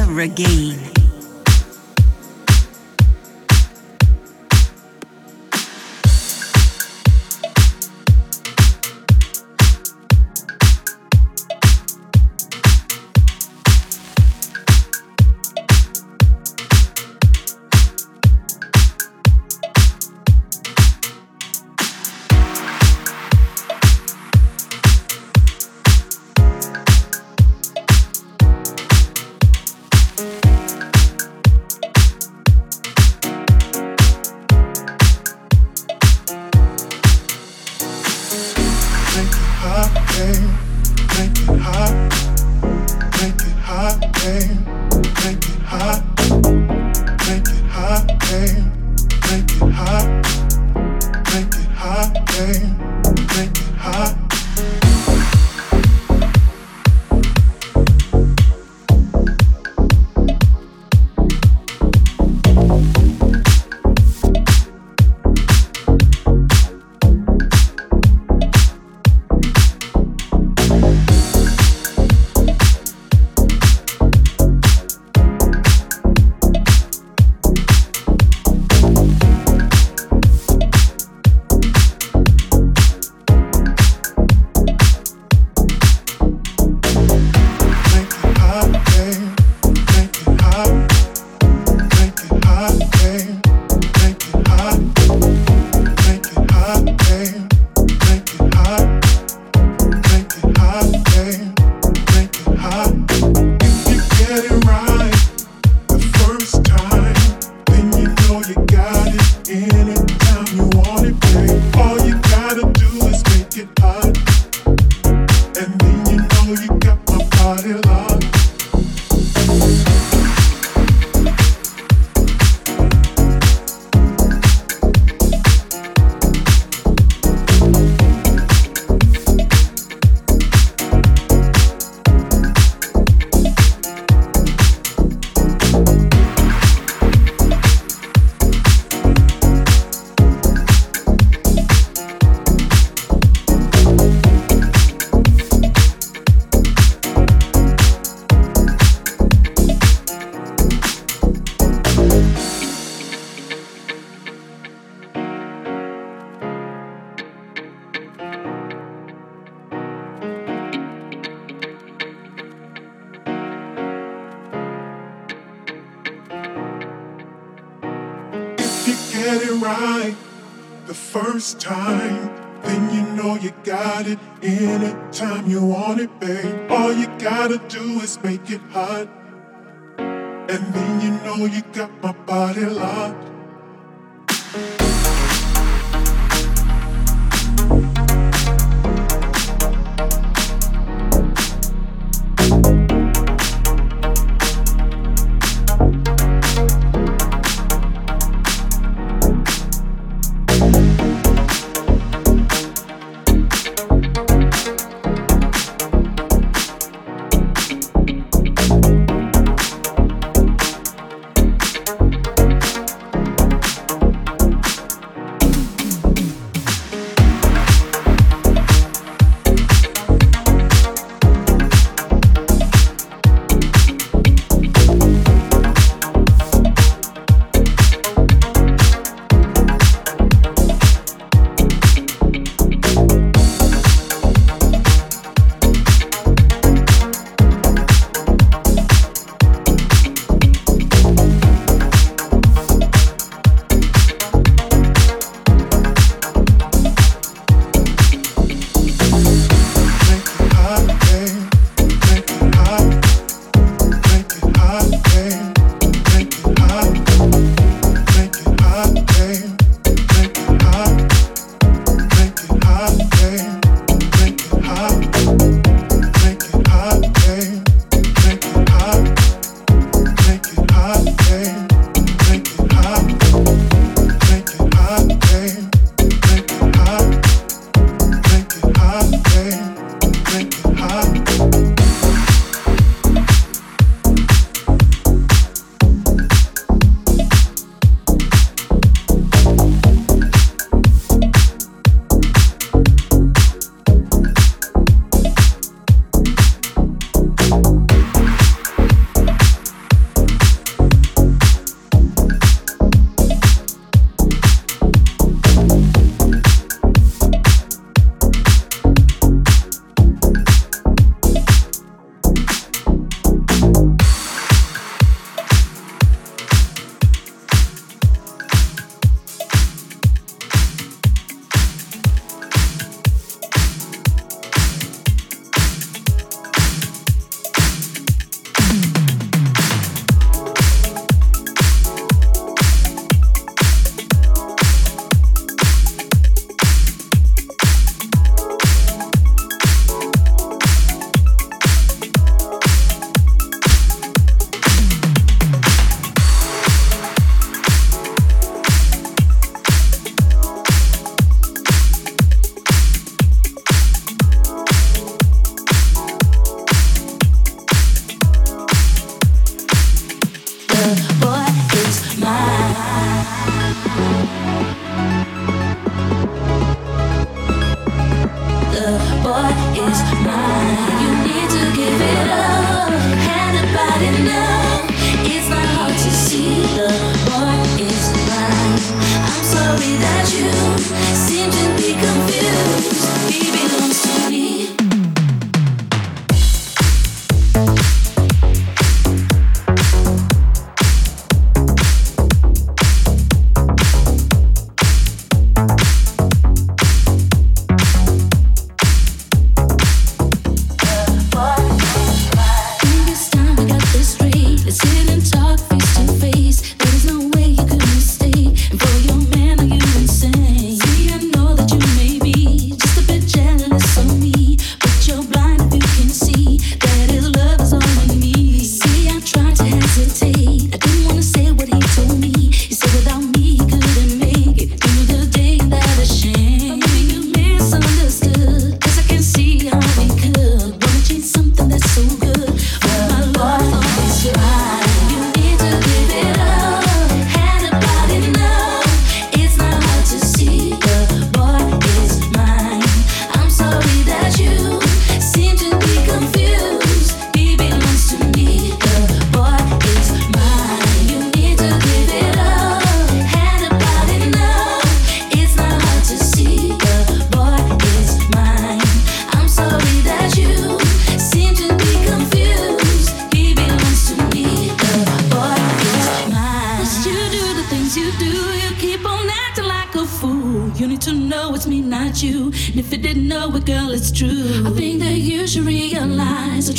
never again. get hot. And then you know you got my body locked.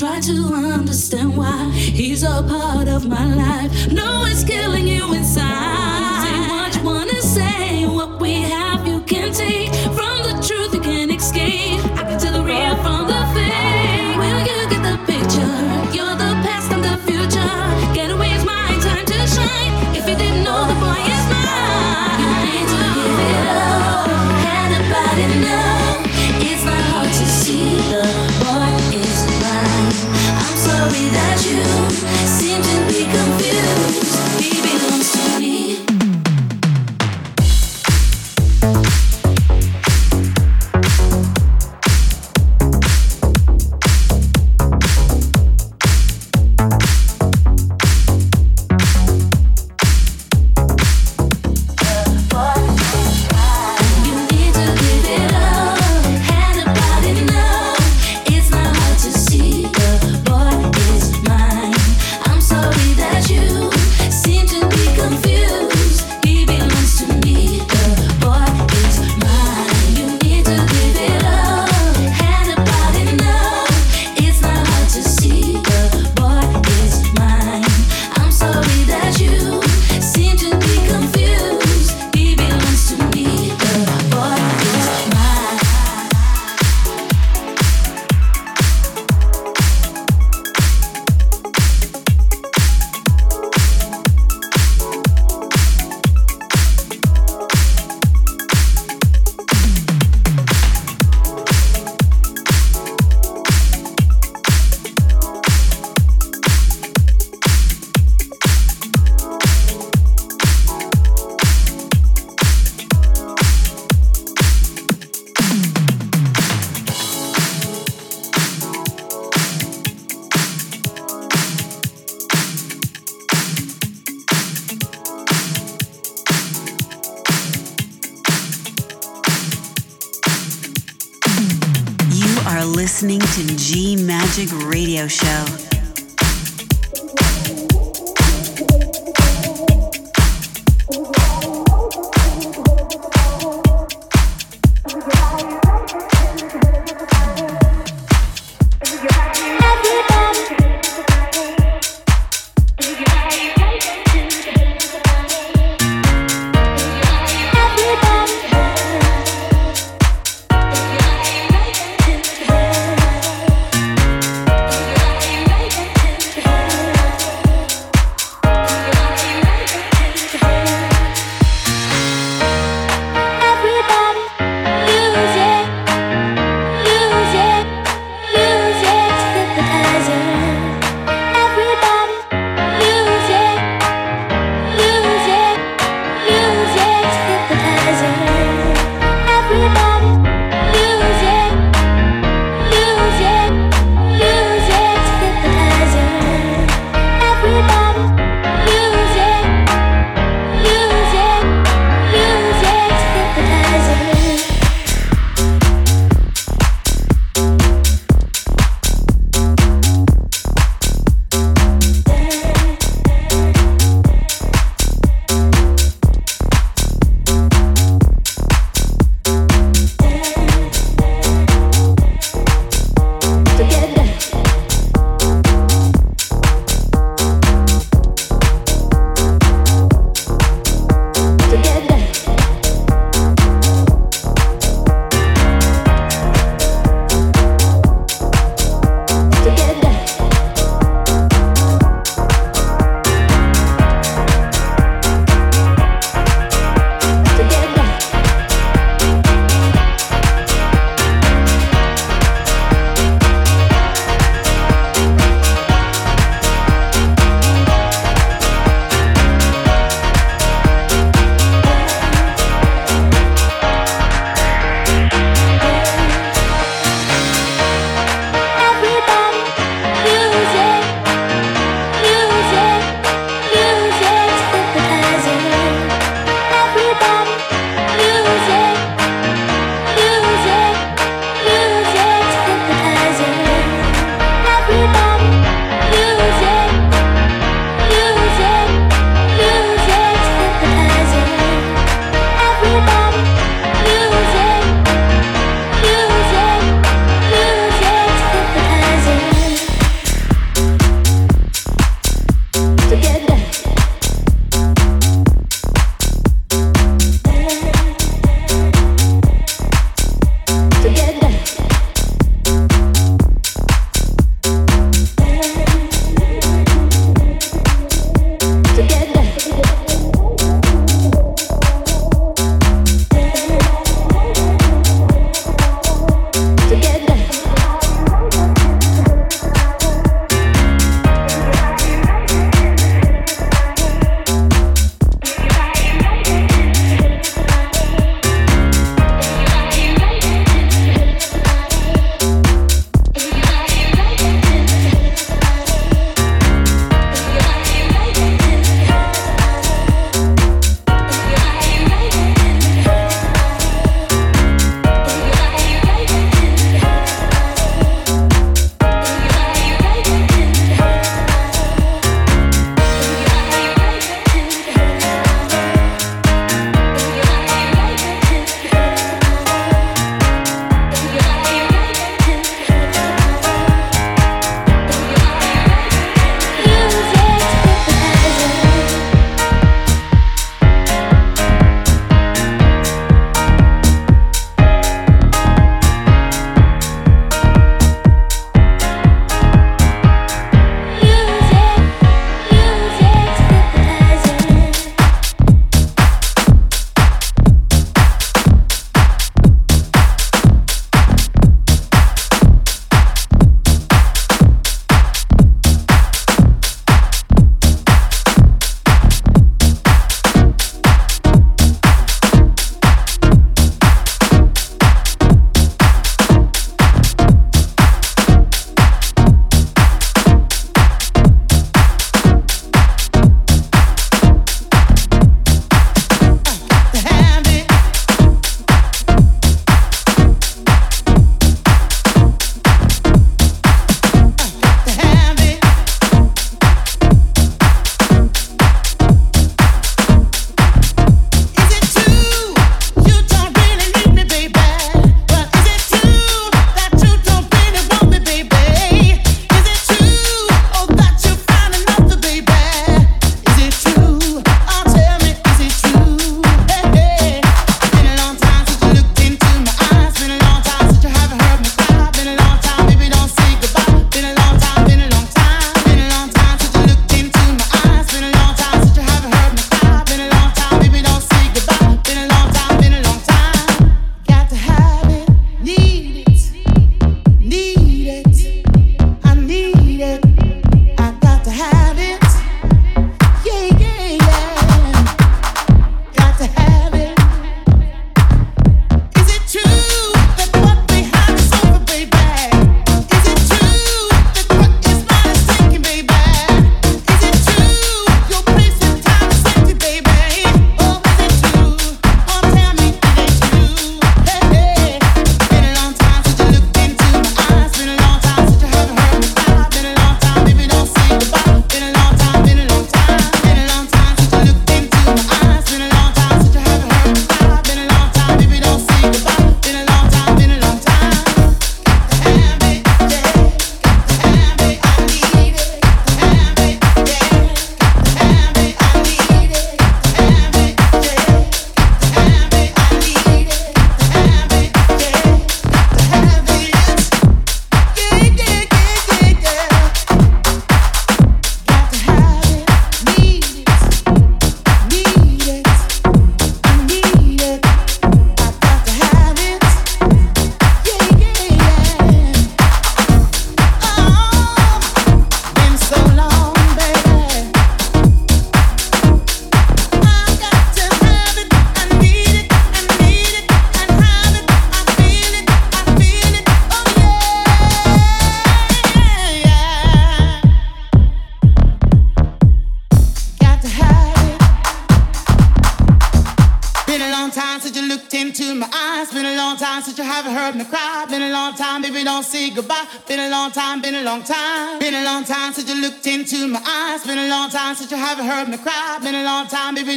Try to understand why he's a part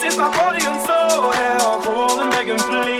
This is my body and soul. Hell, cruel and begging, please.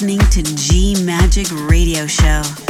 listening to G Magic Radio Show.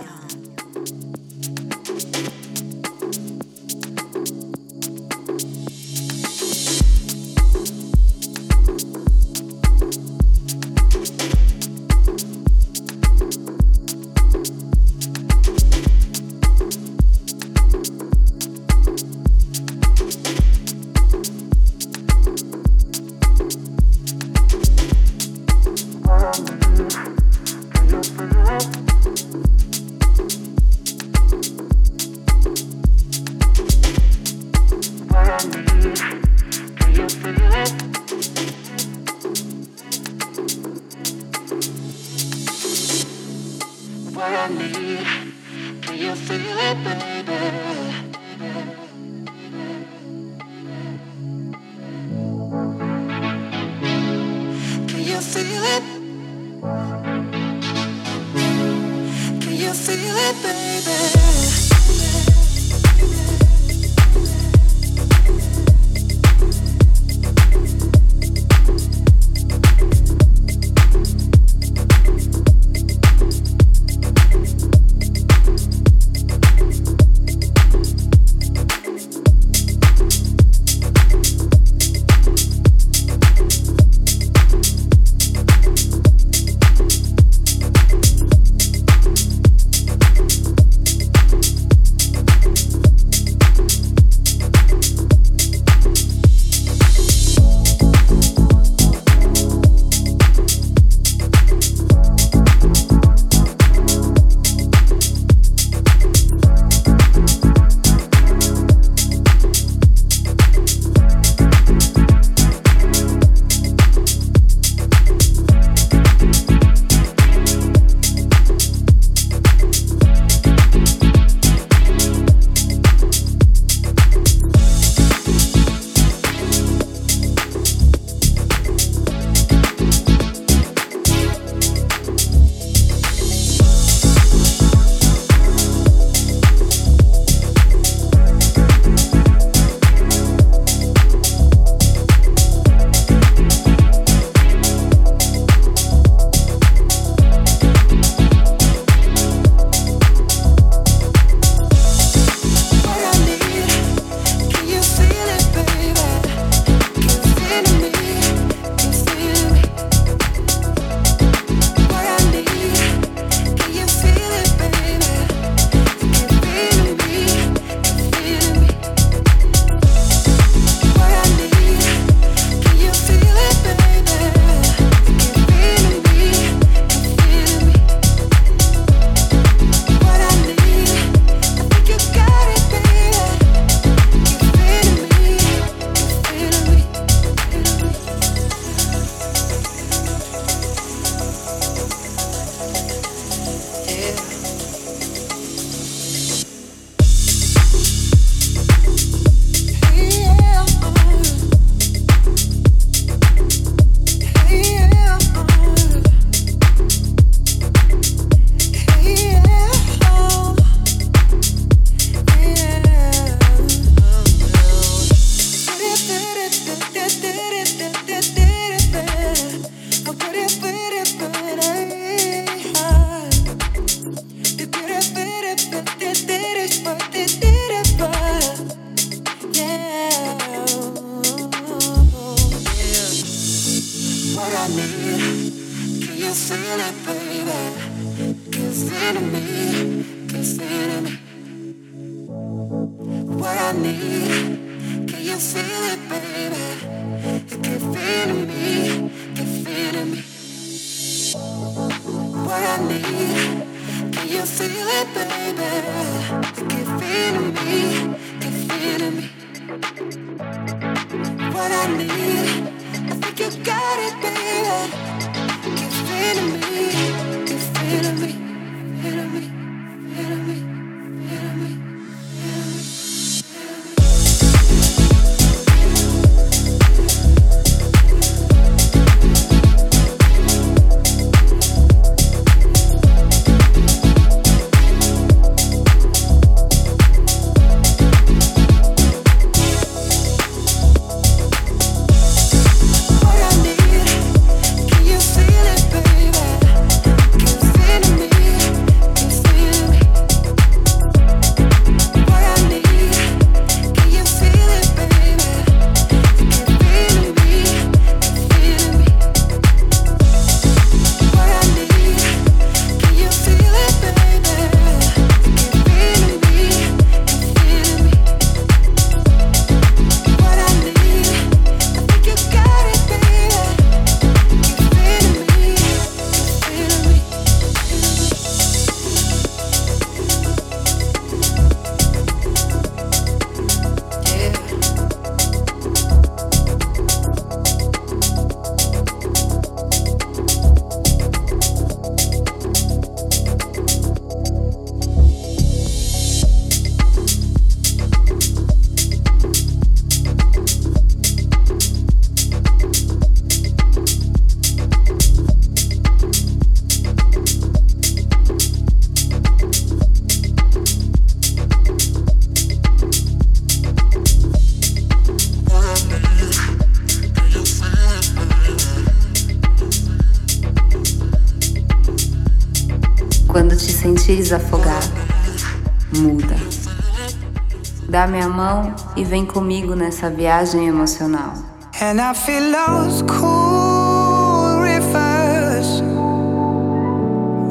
e vem comigo nessa viagem emocional. And I feel those cool rivers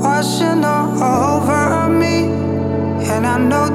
washing over me, and I know